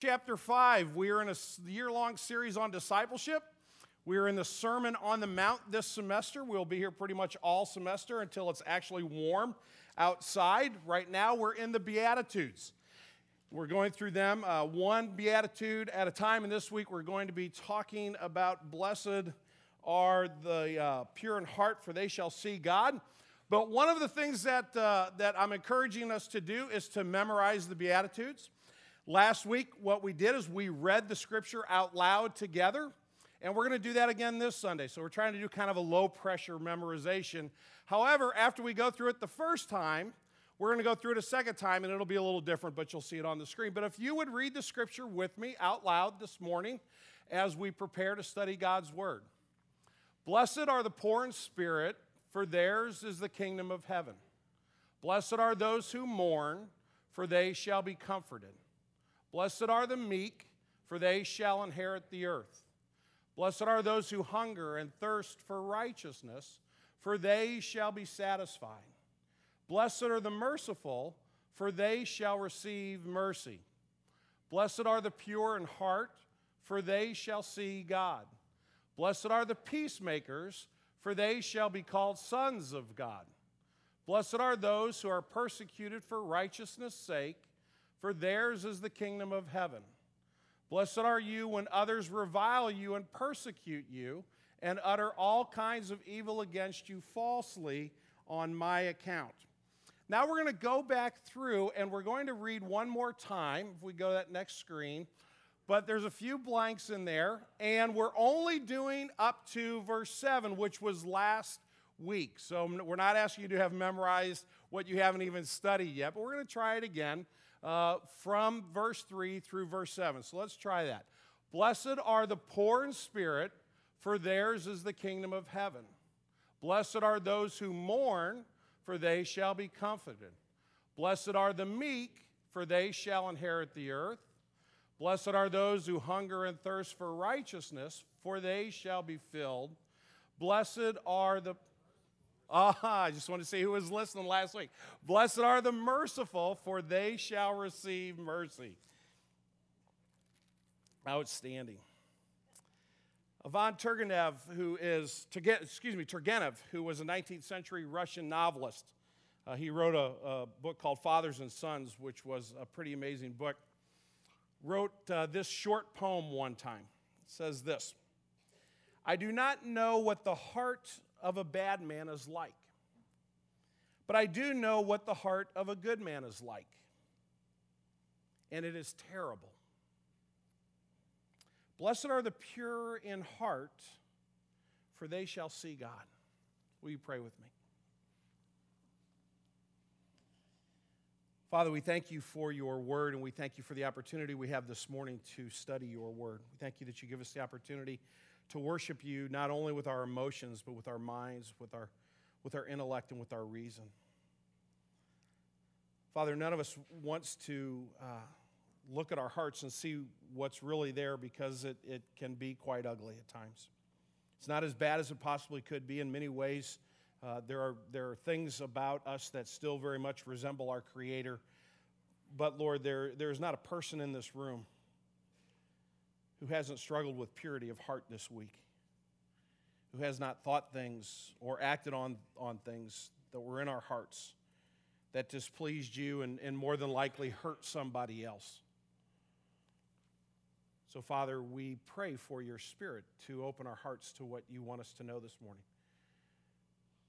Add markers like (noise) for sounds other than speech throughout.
chapter 5. We are in a year long series on discipleship. We are in the Sermon on the Mount this semester. We'll be here pretty much all semester until it's actually warm outside. Right now, we're in the Beatitudes. We're going through them uh, one Beatitude at a time, and this week we're going to be talking about blessed are the uh, pure in heart, for they shall see God. But one of the things that, uh, that I'm encouraging us to do is to memorize the Beatitudes. Last week, what we did is we read the scripture out loud together, and we're going to do that again this Sunday. So we're trying to do kind of a low pressure memorization. However, after we go through it the first time, we're going to go through it a second time, and it'll be a little different, but you'll see it on the screen. But if you would read the scripture with me out loud this morning as we prepare to study God's word. Blessed are the poor in spirit, for theirs is the kingdom of heaven. Blessed are those who mourn, for they shall be comforted. Blessed are the meek, for they shall inherit the earth. Blessed are those who hunger and thirst for righteousness, for they shall be satisfied. Blessed are the merciful, for they shall receive mercy. Blessed are the pure in heart, for they shall see God. Blessed are the peacemakers, for they shall be called sons of God. Blessed are those who are persecuted for righteousness' sake for theirs is the kingdom of heaven. Blessed are you when others revile you and persecute you and utter all kinds of evil against you falsely on my account. Now we're going to go back through and we're going to read one more time. If we go to that next screen, but there's a few blanks in there, and we're only doing up to verse 7, which was last week. So we're not asking you to have memorized what you haven't even studied yet, but we're going to try it again uh, from verse 3 through verse 7. So let's try that. Blessed are the poor in spirit, for theirs is the kingdom of heaven. Blessed are those who mourn, for they shall be comforted. Blessed are the meek, for they shall inherit the earth. Blessed are those who hunger and thirst for righteousness, for they shall be filled. Blessed are the Ah, I just want to see who was listening last week. Blessed are the merciful, for they shall receive mercy. Outstanding. Ivan Turgenev, who is, excuse me, Turgenev, who was a 19th century Russian novelist, uh, he wrote a, a, book called Fathers and Sons, which was a pretty amazing book. Wrote uh, this short poem one time. It says this I do not know what the heart of a bad man is like. But I do know what the heart of a good man is like. And it is terrible. Blessed are the pure in heart, for they shall see God. Will you pray with me? Father, we thank you for your word, and we thank you for the opportunity we have this morning to study your word. We thank you that you give us the opportunity to worship you not only with our emotions, but with our minds, with our, with our intellect, and with our reason. Father, none of us wants to uh, look at our hearts and see what's really there because it, it can be quite ugly at times. It's not as bad as it possibly could be in many ways. Uh, there, are, there are things about us that still very much resemble our Creator. But Lord, there, there is not a person in this room who hasn't struggled with purity of heart this week, who has not thought things or acted on, on things that were in our hearts that displeased you and, and more than likely hurt somebody else. So, Father, we pray for your Spirit to open our hearts to what you want us to know this morning.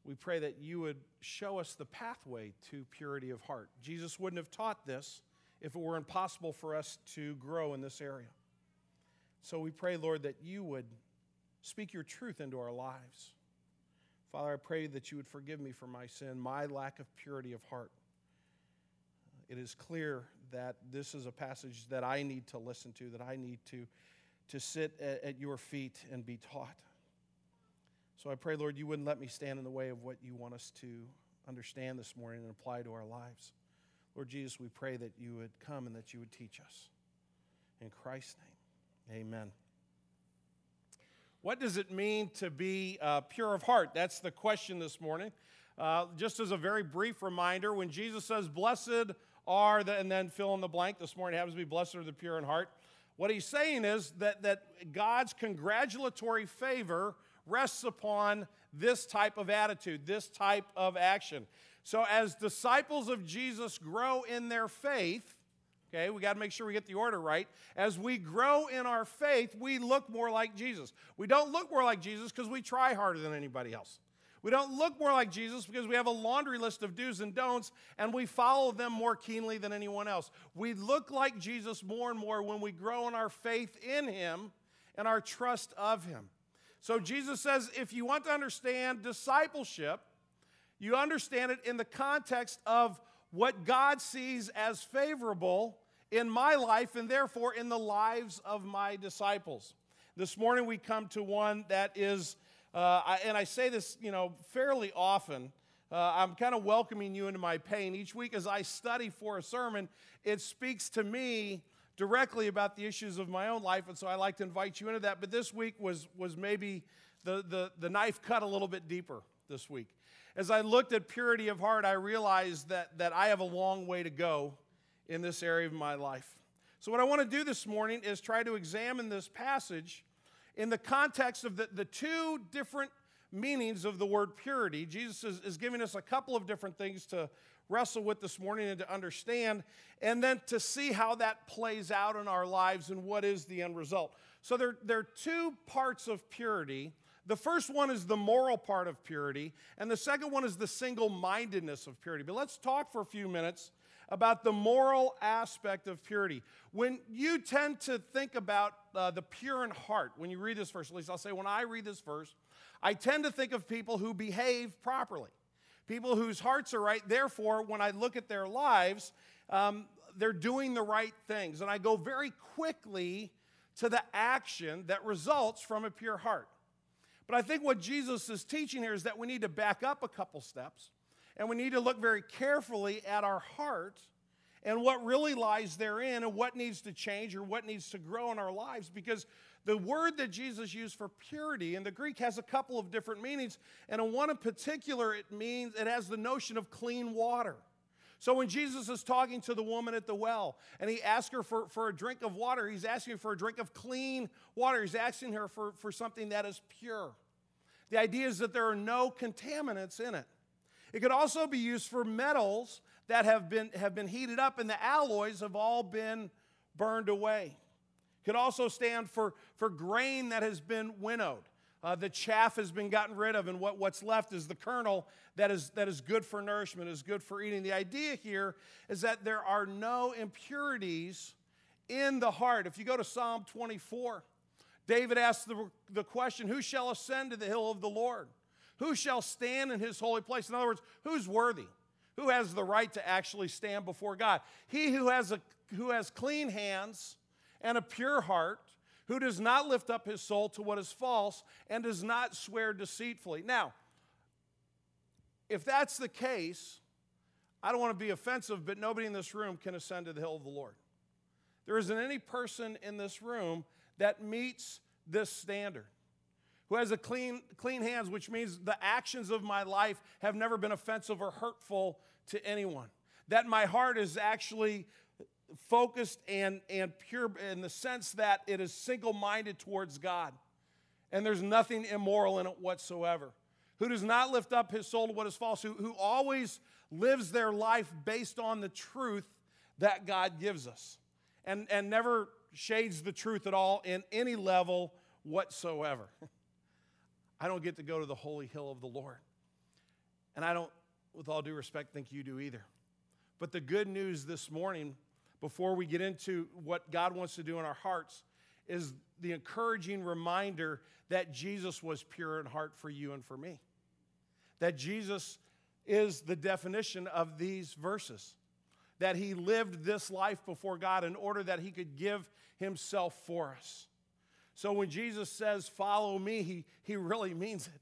We pray that you would show us the pathway to purity of heart. Jesus wouldn't have taught this if it were impossible for us to grow in this area. So we pray, Lord, that you would speak your truth into our lives. Father, I pray that you would forgive me for my sin, my lack of purity of heart. It is clear that this is a passage that I need to listen to, that I need to, to sit at, at your feet and be taught. So I pray, Lord, you wouldn't let me stand in the way of what you want us to understand this morning and apply to our lives. Lord Jesus, we pray that you would come and that you would teach us. In Christ's name. Amen. What does it mean to be uh, pure of heart? That's the question this morning. Uh, just as a very brief reminder, when Jesus says, Blessed are the, and then fill in the blank. This morning happens to be blessed are the pure in heart. What he's saying is that, that God's congratulatory favor rests upon this type of attitude, this type of action. So, as disciples of Jesus grow in their faith, okay, we got to make sure we get the order right. As we grow in our faith, we look more like Jesus. We don't look more like Jesus because we try harder than anybody else. We don't look more like Jesus because we have a laundry list of do's and don'ts and we follow them more keenly than anyone else. We look like Jesus more and more when we grow in our faith in Him and our trust of Him. So Jesus says if you want to understand discipleship, you understand it in the context of what God sees as favorable in my life and therefore in the lives of my disciples. This morning we come to one that is uh, I, and I say this, you know, fairly often. Uh, I'm kind of welcoming you into my pain. Each week as I study for a sermon, it speaks to me directly about the issues of my own life, and so I like to invite you into that. But this week was, was maybe the, the, the knife cut a little bit deeper this week. As I looked at purity of heart, I realized that, that I have a long way to go in this area of my life. So, what I want to do this morning is try to examine this passage in the context of the, the two different meanings of the word purity. Jesus is, is giving us a couple of different things to wrestle with this morning and to understand, and then to see how that plays out in our lives and what is the end result. So there, there are two parts of purity. The first one is the moral part of purity, and the second one is the single mindedness of purity. But let's talk for a few minutes about the moral aspect of purity. When you tend to think about uh, the pure in heart, when you read this verse, at least I'll say when I read this verse, I tend to think of people who behave properly, people whose hearts are right. Therefore, when I look at their lives, um, they're doing the right things. And I go very quickly to the action that results from a pure heart. But I think what Jesus is teaching here is that we need to back up a couple steps and we need to look very carefully at our heart and what really lies therein and what needs to change or what needs to grow in our lives because the word that Jesus used for purity in the Greek has a couple of different meanings. And in one in particular, it means it has the notion of clean water. So when Jesus is talking to the woman at the well and he asks her for, for a drink of water, he's asking for a drink of clean water. He's asking her for, for something that is pure. The idea is that there are no contaminants in it. It could also be used for metals that have been, have been heated up and the alloys have all been burned away. It could also stand for, for grain that has been winnowed. Uh, the chaff has been gotten rid of, and what, what's left is the kernel that is, that is good for nourishment, is good for eating. The idea here is that there are no impurities in the heart. If you go to Psalm 24, David asks the, the question Who shall ascend to the hill of the Lord? Who shall stand in his holy place? In other words, who's worthy? Who has the right to actually stand before God? He who has, a, who has clean hands and a pure heart, who does not lift up his soul to what is false and does not swear deceitfully. Now, if that's the case, I don't want to be offensive, but nobody in this room can ascend to the hill of the Lord. There isn't any person in this room that meets this standard who has a clean, clean hands, which means the actions of my life have never been offensive or hurtful to anyone. That my heart is actually focused and, and pure in the sense that it is single minded towards God. And there's nothing immoral in it whatsoever. Who does not lift up his soul to what is false, who, who always lives their life based on the truth that God gives us and, and never shades the truth at all in any level whatsoever. (laughs) I don't get to go to the holy hill of the Lord. And I don't, with all due respect, think you do either. But the good news this morning, before we get into what God wants to do in our hearts, is the encouraging reminder that Jesus was pure in heart for you and for me. That Jesus is the definition of these verses. That he lived this life before God in order that he could give himself for us. So when Jesus says, Follow me, he, he really means it.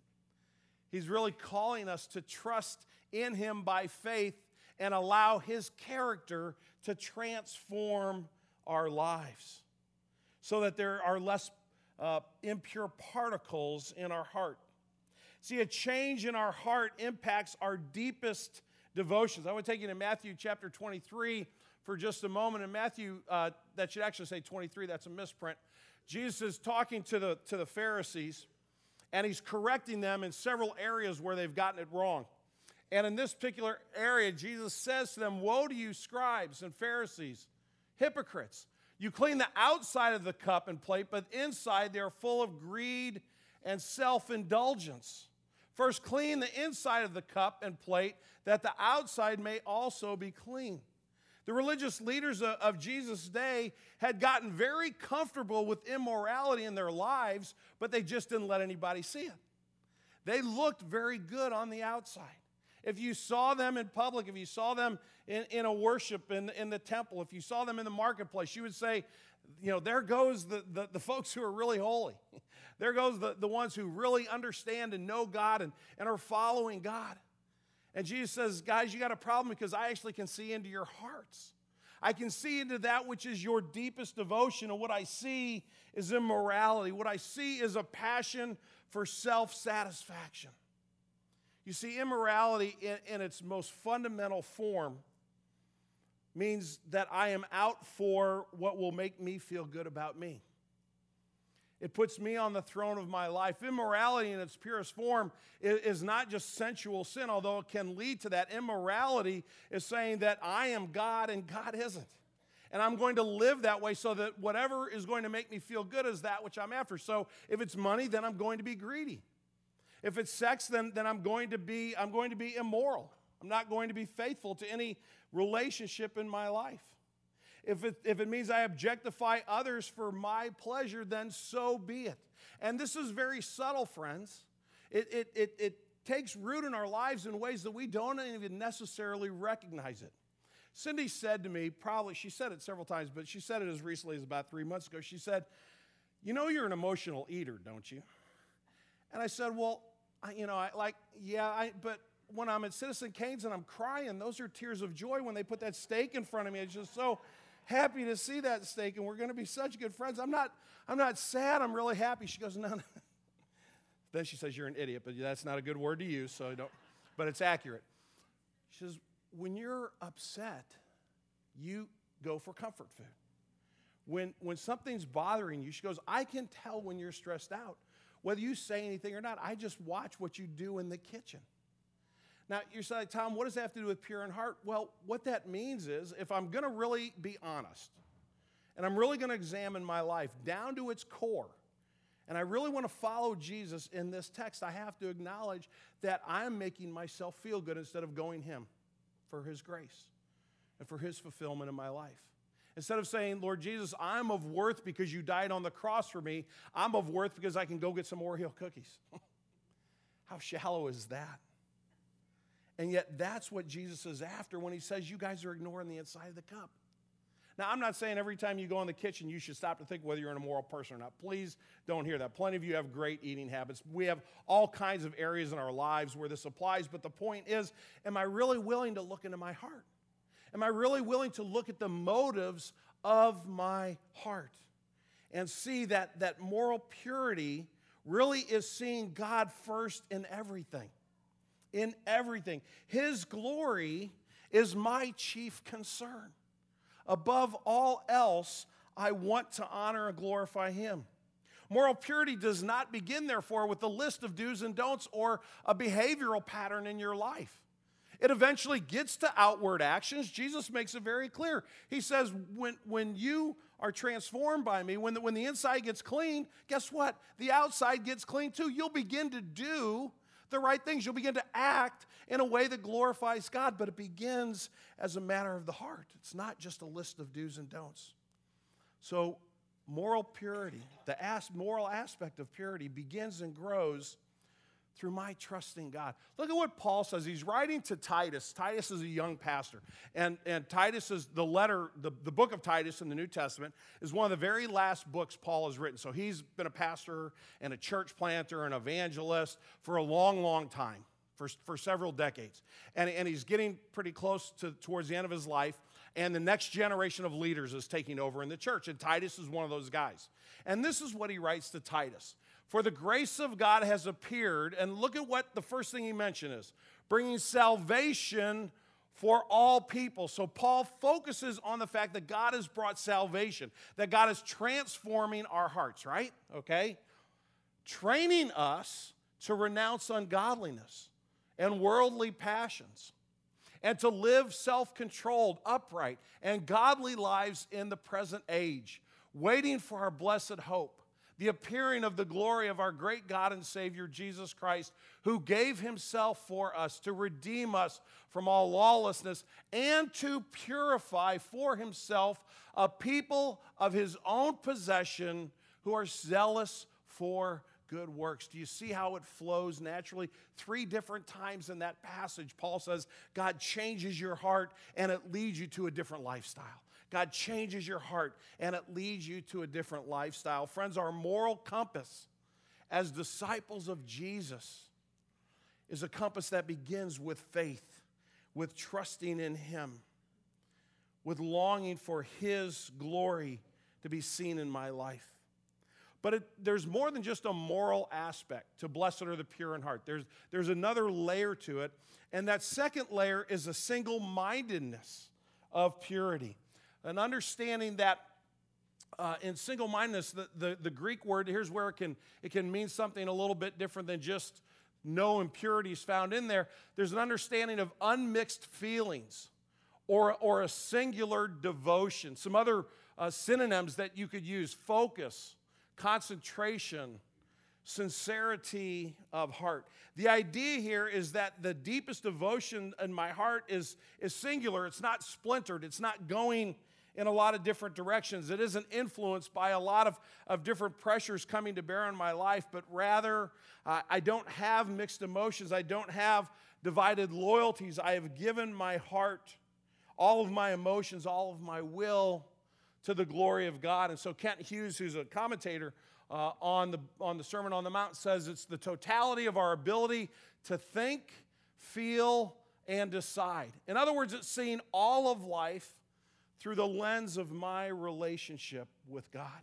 He's really calling us to trust in him by faith and allow his character to transform our lives so that there are less uh, impure particles in our heart. See, a change in our heart impacts our deepest devotions. I want to take you to Matthew chapter 23 for just a moment. In Matthew, uh, that should actually say 23, that's a misprint. Jesus is talking to the, to the Pharisees, and he's correcting them in several areas where they've gotten it wrong. And in this particular area, Jesus says to them, Woe to you, scribes and Pharisees, hypocrites! You clean the outside of the cup and plate, but inside they are full of greed and self indulgence. First, clean the inside of the cup and plate, that the outside may also be clean. The religious leaders of Jesus' day had gotten very comfortable with immorality in their lives, but they just didn't let anybody see it. They looked very good on the outside. If you saw them in public, if you saw them in, in a worship in, in the temple, if you saw them in the marketplace, you would say, you know, there goes the, the, the folks who are really holy. (laughs) there goes the, the ones who really understand and know God and, and are following God. And Jesus says, Guys, you got a problem because I actually can see into your hearts. I can see into that which is your deepest devotion. And what I see is immorality. What I see is a passion for self satisfaction. You see, immorality in, in, its most fundamental form means that I am out for what will make me feel good about me. It puts me on the throne of my life. Immorality in its purest form is not just sensual sin, although it can lead to that. Immorality is saying that I am God and God isn't. And I'm going to live that way so that whatever is going to make me feel good is that which I'm after. So if it's money, then I'm going to be greedy. If it's sex, then, then I'm going to be I'm going to be immoral. I'm not going to be faithful to any relationship in my life. If it, if it means I objectify others for my pleasure, then so be it. And this is very subtle, friends. It, it, it, it takes root in our lives in ways that we don't even necessarily recognize it. Cindy said to me, probably, she said it several times, but she said it as recently as about three months ago. She said, You know, you're an emotional eater, don't you? And I said, Well, I, you know, I like, yeah, I, but when I'm at Citizen Kane's and I'm crying, those are tears of joy when they put that steak in front of me. It's just so happy to see that steak, and we're going to be such good friends. I'm not, I'm not sad. I'm really happy. She goes, no, no. (laughs) Then she says, you're an idiot, but that's not a good word to use, so don't, but it's accurate. She says, when you're upset, you go for comfort food. When, when something's bothering you, she goes, I can tell when you're stressed out. Whether you say anything or not, I just watch what you do in the kitchen. Now, you're saying, Tom, what does that have to do with pure in heart? Well, what that means is if I'm going to really be honest and I'm really going to examine my life down to its core, and I really want to follow Jesus in this text, I have to acknowledge that I'm making myself feel good instead of going Him for His grace and for His fulfillment in my life. Instead of saying, Lord Jesus, I'm of worth because you died on the cross for me, I'm of worth because I can go get some Oreo cookies. (laughs) How shallow is that? And yet, that's what Jesus is after when he says, You guys are ignoring the inside of the cup. Now, I'm not saying every time you go in the kitchen, you should stop to think whether you're an immoral person or not. Please don't hear that. Plenty of you have great eating habits. We have all kinds of areas in our lives where this applies, but the point is, am I really willing to look into my heart? Am I really willing to look at the motives of my heart and see that, that moral purity really is seeing God first in everything? In everything. His glory is my chief concern. Above all else, I want to honor and glorify Him. Moral purity does not begin, therefore, with a list of do's and don'ts or a behavioral pattern in your life. It eventually gets to outward actions. Jesus makes it very clear. He says, when, when you are transformed by me, when the, when the inside gets clean, guess what? The outside gets clean too. You'll begin to do the right things. You'll begin to act in a way that glorifies God, but it begins as a matter of the heart. It's not just a list of do's and don'ts. So, moral purity, the moral aspect of purity, begins and grows through my trusting God. Look at what Paul says. He's writing to Titus. Titus is a young pastor. And, and Titus is the letter, the, the book of Titus in the New Testament is one of the very last books Paul has written. So he's been a pastor and a church planter and evangelist for a long, long time, for, for several decades. And, and he's getting pretty close to towards the end of his life. And the next generation of leaders is taking over in the church. And Titus is one of those guys. And this is what he writes to Titus. For the grace of God has appeared, and look at what the first thing he mentioned is bringing salvation for all people. So Paul focuses on the fact that God has brought salvation, that God is transforming our hearts, right? Okay? Training us to renounce ungodliness and worldly passions and to live self controlled, upright, and godly lives in the present age, waiting for our blessed hope, the appearing of the glory of our great God and Savior Jesus Christ, who gave himself for us to redeem us from all lawlessness and to purify for himself a people of his own possession who are zealous for good works. Do you see how it flows naturally? Three different times in that passage, Paul says, God changes your heart and it leads you to a different lifestyle. God changes your heart and it leads you to a different lifestyle. Friends, our moral compass as disciples of Jesus is a compass that begins with faith, with trusting in Him, with longing for His glory to be seen in my life. But it, there's more than just a moral aspect to blessed are the pure in heart. There's, there's another layer to it. And that second layer is a single mindedness of purity. An understanding that uh, in single mindedness, the, the, the, Greek word, here's where it can, it can mean something a little bit different than just no impurities found in there. There's an understanding of unmixed feelings or, or a singular devotion. Some other uh, synonyms that you could use focus concentration, sincerity of heart. The idea here is that the deepest devotion in my heart is, is singular, it's not splintered, it's not going in a lot of different directions. It isn't influenced by a lot of, of different pressures coming to bear on my life, but rather, uh, I don't have mixed emotions. I don't have divided loyalties. I have given my heart, all of my emotions, all of my will to the glory of God. And so Kent Hughes, who's a commentator uh, on, the, on the Sermon on the Mount, says it's the totality of our ability to think, feel, and decide. In other words, it's seeing all of life through the lens of my relationship with God.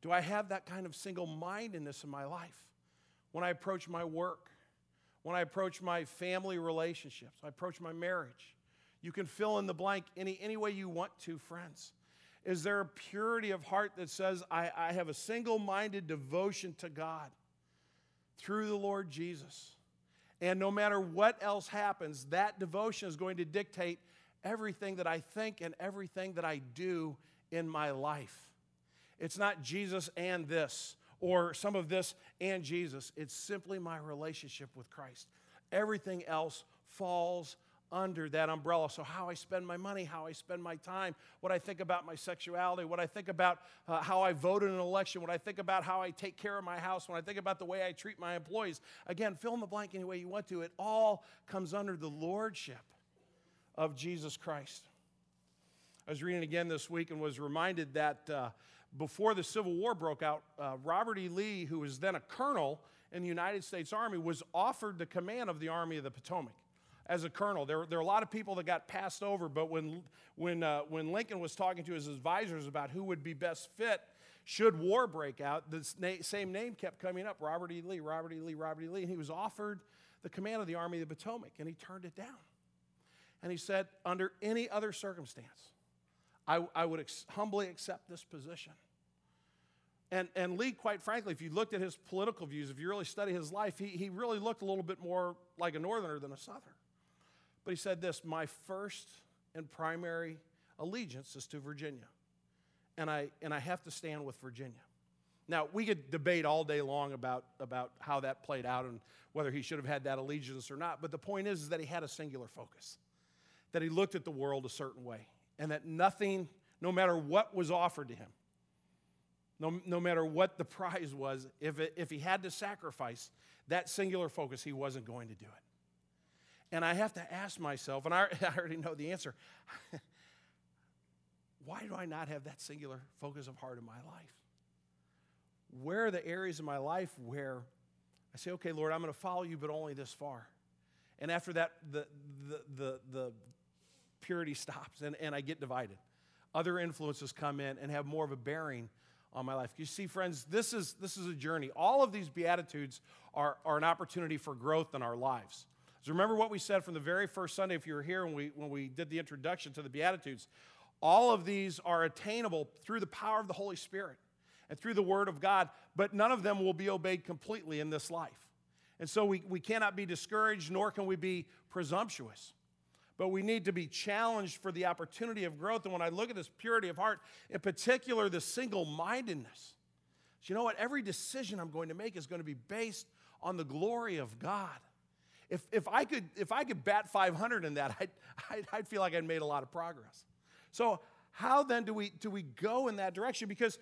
Do I have that kind of single mindedness in my life when I approach my work, when I approach my family relationships, I approach my marriage? You can fill in the blank any, any way you want to, friends. Is there a purity of heart that says, I, I have a single minded devotion to God through the Lord Jesus? And no matter what else happens, that devotion is going to dictate everything that I think and everything that I do in my life. It's not Jesus and this, or some of this and Jesus. It's simply my relationship with Christ. Everything else falls under that umbrella. So, how I spend my money, how I spend my time, what I think about my sexuality, what I think about uh, how I vote in an election, what I think about how I take care of my house, when I think about the way I treat my employees. Again, fill in the blank any way you want to. It all comes under the lordship of Jesus Christ. I was reading again this week and was reminded that uh, before the Civil War broke out, uh, Robert E. Lee, who was then a colonel in the United States Army, was offered the command of the Army of the Potomac as a colonel. There, there are a lot of people that got passed over, but when, when, uh, when Lincoln was talking to his advisors about who would be best fit, should war break out, the na- same name kept coming up Robert E. Lee, Robert E. Lee, Robert E. Lee. And he was offered the command of the Army of the Potomac, and he turned it down. And he said, under any other circumstance, I, I would ex- humbly accept this position. And, and Lee, quite frankly, if you looked at his political views, if you really study his life, he, he really looked a little bit more like a northerner than a southerner. But he said this My first and primary allegiance is to Virginia. And I, and I have to stand with Virginia. Now, we could debate all day long about, about how that played out and whether he should have had that allegiance or not. But the point is, is that he had a singular focus, that he looked at the world a certain way, and that nothing, no matter what was offered to him, no, no matter what the (laughs) prize was, if, it, if he had to sacrifice that singular focus, he wasn't going to do it. And I have to ask myself, and I, (laughs) I already know the answer (laughs) why do I not have that singular focus of heart in my life? Where are the areas of my life where I say, okay, Lord, I'm going to follow you, but only this far? And after that, the, the, the, the purity stops and, and I get divided. Other influences come in and have more of a bearing on my life. You see, friends, this is, this is a journey. All of these Beatitudes are, are an opportunity for growth in our lives. So remember what we said from the very first Sunday, if you were here when we, when we did the introduction to the Beatitudes. All of these are attainable through the power of the Holy Spirit and through the Word of God, but none of them will be obeyed completely in this life. And so we, we cannot be discouraged, nor can we be presumptuous. But we need to be challenged for the opportunity of growth. And when I look at this purity of heart, in particular, the single mindedness, you know what? Every decision I'm going to make is going to be based on the glory of God. If, if, I, could, if I could bat 500 in that, (laughs) I'd, I'd, I'd feel like I'd made a lot of progress. So, how then do we, do we go in that direction? Because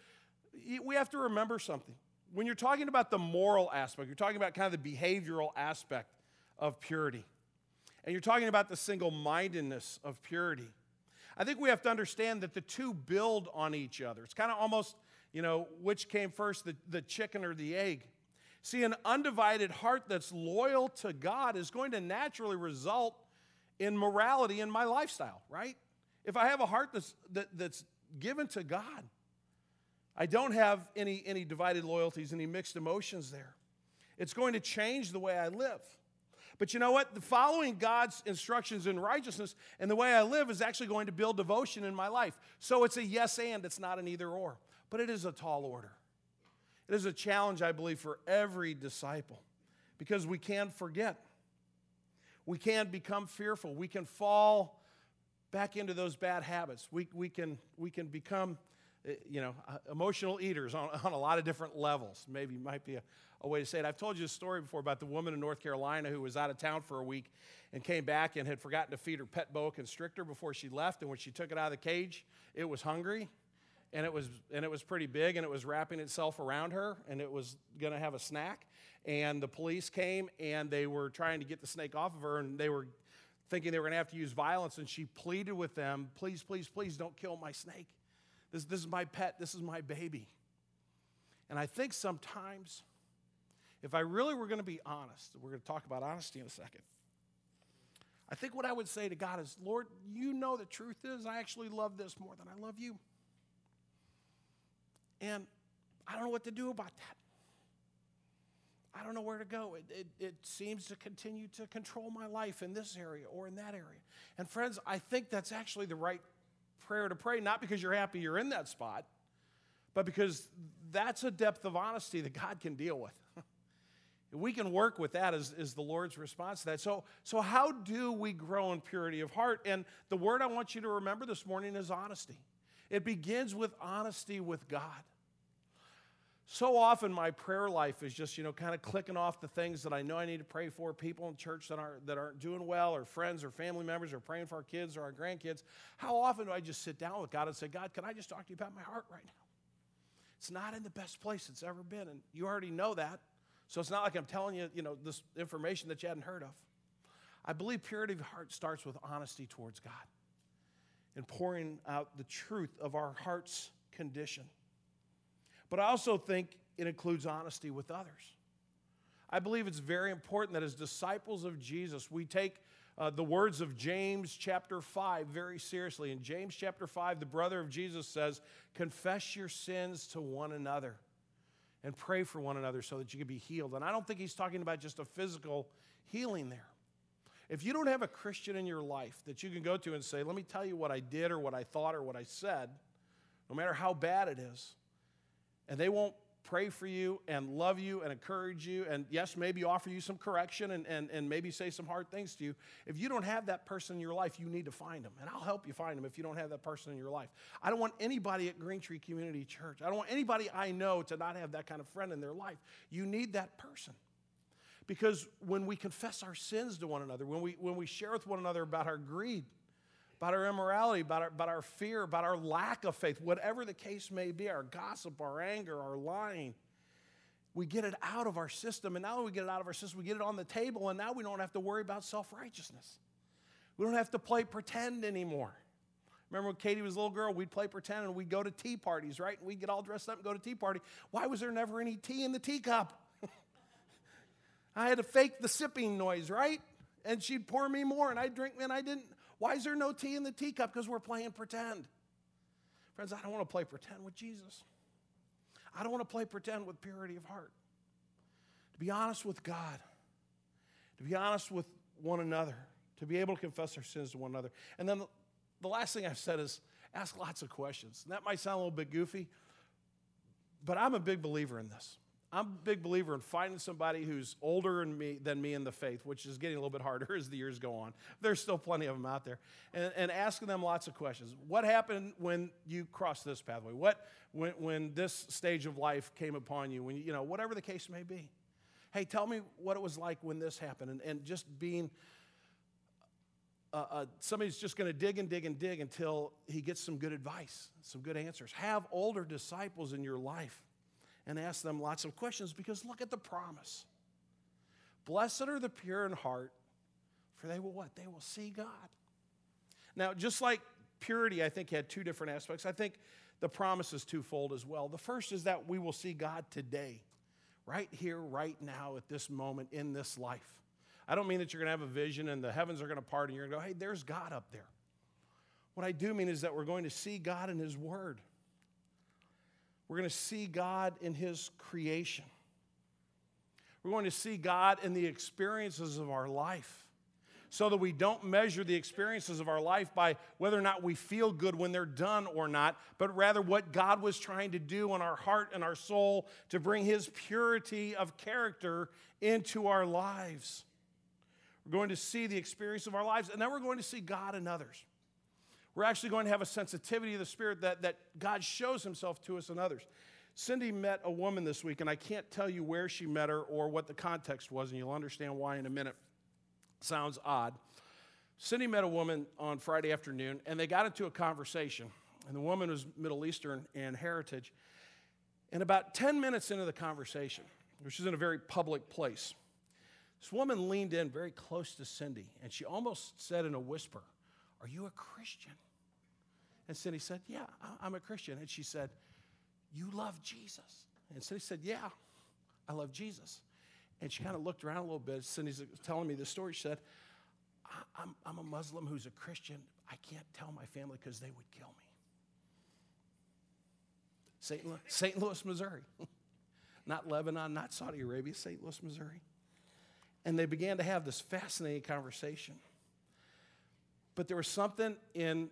we have to remember something. When you're talking about the moral aspect, you're talking about kind of the behavioral aspect of purity, and you're talking about the single mindedness of purity. I think we have to understand that the two build on each other. It's kind of almost, you know, which came first, the, the chicken or the egg? See, an undivided heart that's loyal to God is going to naturally result in morality in my lifestyle, right? If I have a heart that's, that, that's given to God, I don't have any, any divided loyalties, any mixed emotions there. It's going to change the way I live. But you know what? The following God's instructions in righteousness and the way I live is actually going to build devotion in my life. So it's a yes and, it's not an either or. But it is a tall order. It is a challenge, I believe, for every disciple because we can forget. We can become fearful. We can fall back into those bad habits. We, we, can, we can become, you know, uh, emotional eaters on, (laughs) on a lot of different levels. Maybe might be a, a way to say it. I've told you a story before about the woman in North Carolina who was out of town for a week and came back and had forgotten to feed her pet boa constrictor before she left. And when she took it out of the cage, it was hungry and it was and it was pretty big and it was wrapping itself around her and it was going to have a snack and the police came and they were trying to get the snake off of her and they were thinking they were going to have to use violence and she pleaded with them please please please don't kill my snake this, this is my pet this is my baby and i think sometimes if i really were going to be honest we're going to talk about honesty in a second i think what i would say to god is lord you know the truth is i actually love this more than i love you and I don't know what to do about that. I don't know where to go. It, it, it, seems to continue to control my life in this area or in that area. And friends, I think that's actually the right prayer to pray, not because you're happy you're in that spot, but because that's a depth of honesty that God can deal with. (laughs) we can work with that as, as the Lord's response to that. So, so, how do we grow in purity of heart? And the word I want you to remember this morning is honesty. It begins with honesty with God. So often my prayer life is just, you know, kind of clicking off the things that I know I need to pray for, people in church that aren't, that aren't doing well, or friends or family members, or praying for our kids or our grandkids. How often do I just sit down with God and say, God, can I just talk to you about my heart right now? It's not in the best place it's ever been, and you already know that. So it's not like I'm telling you, you know, this information that you hadn't heard of. I believe purity of heart starts with honesty towards God and pouring out the truth of our heart's condition. But I also think it includes honesty with others. I believe it's very important that as disciples of Jesus, we take uh, the words of James chapter 5 very seriously. In James chapter 5, the brother of Jesus says, Confess your sins to one another and pray for one another so that you can be healed. And I don't think he's talking about just a physical healing there. If you don't have a Christian in your life that you can go to and say, Let me tell you what I did or what I thought or what I said, no matter how bad it is, and they won't pray for you and love you and encourage you and, yes, maybe offer you some correction and, and, and maybe say some hard things to you. If you don't have that person in your life, you need to find them. And I'll help you find them if you don't have that person in your life. I don't want anybody at Green Tree Community Church, I don't want anybody I know to not have that kind of friend in their life. You need that person. Because when we confess our sins to one another, when we, when we share with one another about our greed, about our immorality, about our, about our fear, about our lack of faith, whatever the case may be, our gossip, our anger, our lying, we get it out of our system. And now that we get it out of our system, we get it on the table, and now we don't have to worry about self righteousness. We don't have to play pretend anymore. Remember when Katie was a little girl, we'd play pretend and we'd go to tea parties, right? And we'd get all dressed up and go to tea party. Why was there never any tea in the teacup? (laughs) I had to fake the sipping noise, right? And she'd pour me more and I'd drink and I didn't. Why is there no tea in the teacup? Because we're playing pretend. Friends, I don't want to play pretend with Jesus. I don't want to play pretend with purity of heart. To be honest with God, to be honest with, one another, to be able to confess our sins to one another. And then the last thing I've said is ask lots of questions. And that might sound a little bit goofy, but I'm a big believer in this. I'm a big believer in finding somebody who's older me, than me in the faith, which is getting a little bit harder (laughs) as the years go on. There's still plenty of them out there. And, and asking them lots of questions. What happened when you crossed this pathway? What, when, when this stage of life came upon you? When you, know, whatever the case may be. Hey, tell me what it was like when this happened. And, and just being uh, uh, somebody's just going to dig and dig and dig until he gets some good advice, some good answers. Have older disciples in your life and ask them lots of questions because look at the promise. Blessed are the pure in heart, for they will what? They will see God. Now, just like purity, I think, had two different aspects, I think the promise is twofold as well. The first is that we will see God today, right here, right now, at this moment in this life. I don't mean that you're going to have a vision and the heavens are going to part and you're going to go, hey, there's God up there. What I do mean is that we're going to see God in His Word. We're going to see God in His creation. We're going to see God in the experiences of our life so that we don't measure the experiences of our life by whether or not we feel good when they're done or not, but rather what God was trying to do in our heart and our soul to bring His purity of character into our lives. We're going to see the experience of our lives, and then we're going to see God in others. We're actually going to have a sensitivity of the Spirit that, that God shows Himself to us and others. Cindy met a woman this week, and I can't tell you where she met her or what the context was, and you'll understand why in a minute. Sounds odd. Cindy met a woman on Friday afternoon, and they got into a conversation. And the woman was Middle Eastern and heritage. And about 10 minutes into the conversation, which is in a very public place, this woman leaned in very close to Cindy, and she almost said in a whisper, Are you a Christian? And Cindy said, Yeah, I'm a Christian. And she said, You love Jesus? And Cindy said, Yeah, I love Jesus. And she kind of looked around a little bit. Cindy's telling me the story. She said, I'm, I'm a Muslim who's a Christian. I can't tell my family because they would kill me. St. Louis, St. Louis, Missouri. (laughs) not Lebanon, not Saudi Arabia, St. Louis, Missouri. And they began to have this fascinating conversation. But there was something in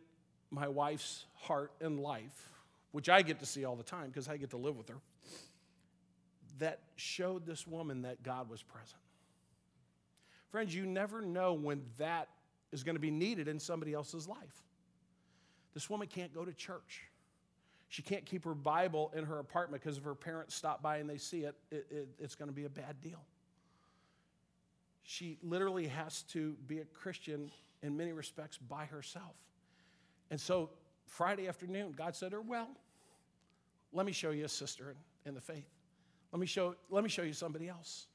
my wife's heart and life, which I get to see all the time because I get to live with her, that showed this woman that God was present. Friends, you never know when that is going to be needed in somebody else's life. This woman can't go to church. She can't keep her Bible in her apartment because if her parents stop by and they see it, it, it it's going to be a bad deal. She literally has to be a Christian in many respects by herself. And so Friday afternoon, God said to her, Well, let me show you a sister in, the faith. Let me, show, let me show you somebody else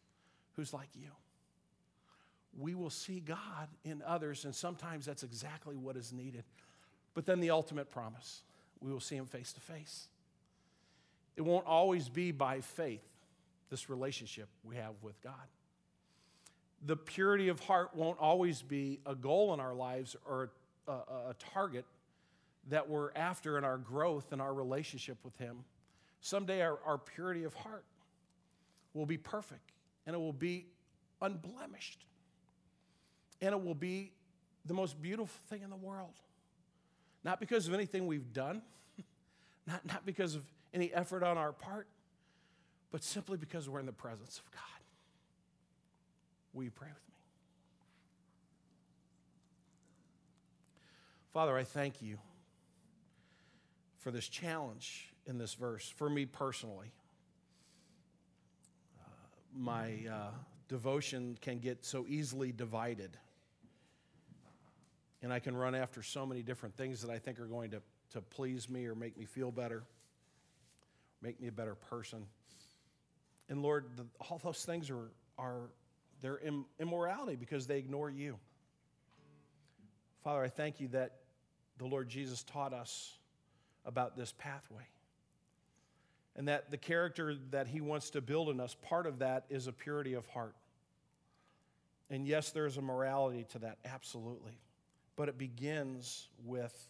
who's like you. We will see God in others, and sometimes that's exactly what is needed. But then the ultimate promise we will see Him face to face. It won't always be by faith, this relationship we have with God. The purity of heart won't always be a goal in our lives or a, a, a target that we're after in our growth and our relationship with Him. Someday our, our purity of heart will be perfect and it will be unblemished. And it will be the most beautiful thing in the world. Not because of anything we've done, (laughs) not, not because of any effort on our part, but simply because we're in the presence of God. Will you pray with me? Father, I thank you for this challenge in this verse, for me personally my uh, devotion can get so easily divided. And I can run after so many different things that I think are going to, to please me or make me feel better, make me a better person. And Lord, the, all those things are, are they're Im- immorality because they ignore you. Father, I thank you that the Lord Jesus taught us about this pathway and that the character that he wants to build in us, part of that is a purity of heart. And yes, there's a morality to that, absolutely. But it begins with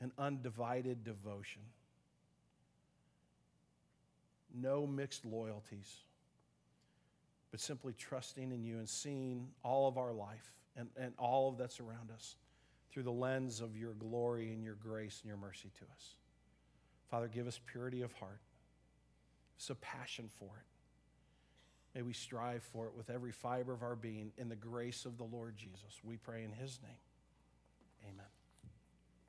an undivided devotion, no mixed loyalties, but simply trusting in you and seeing all of our life and, and all of that's around us through the lens of your glory and your grace and your mercy to us. Father, give us purity of heart, a passion for it. May we strive for it with every fiber of our being in the grace of the Lord Jesus. We pray in his name. Amen.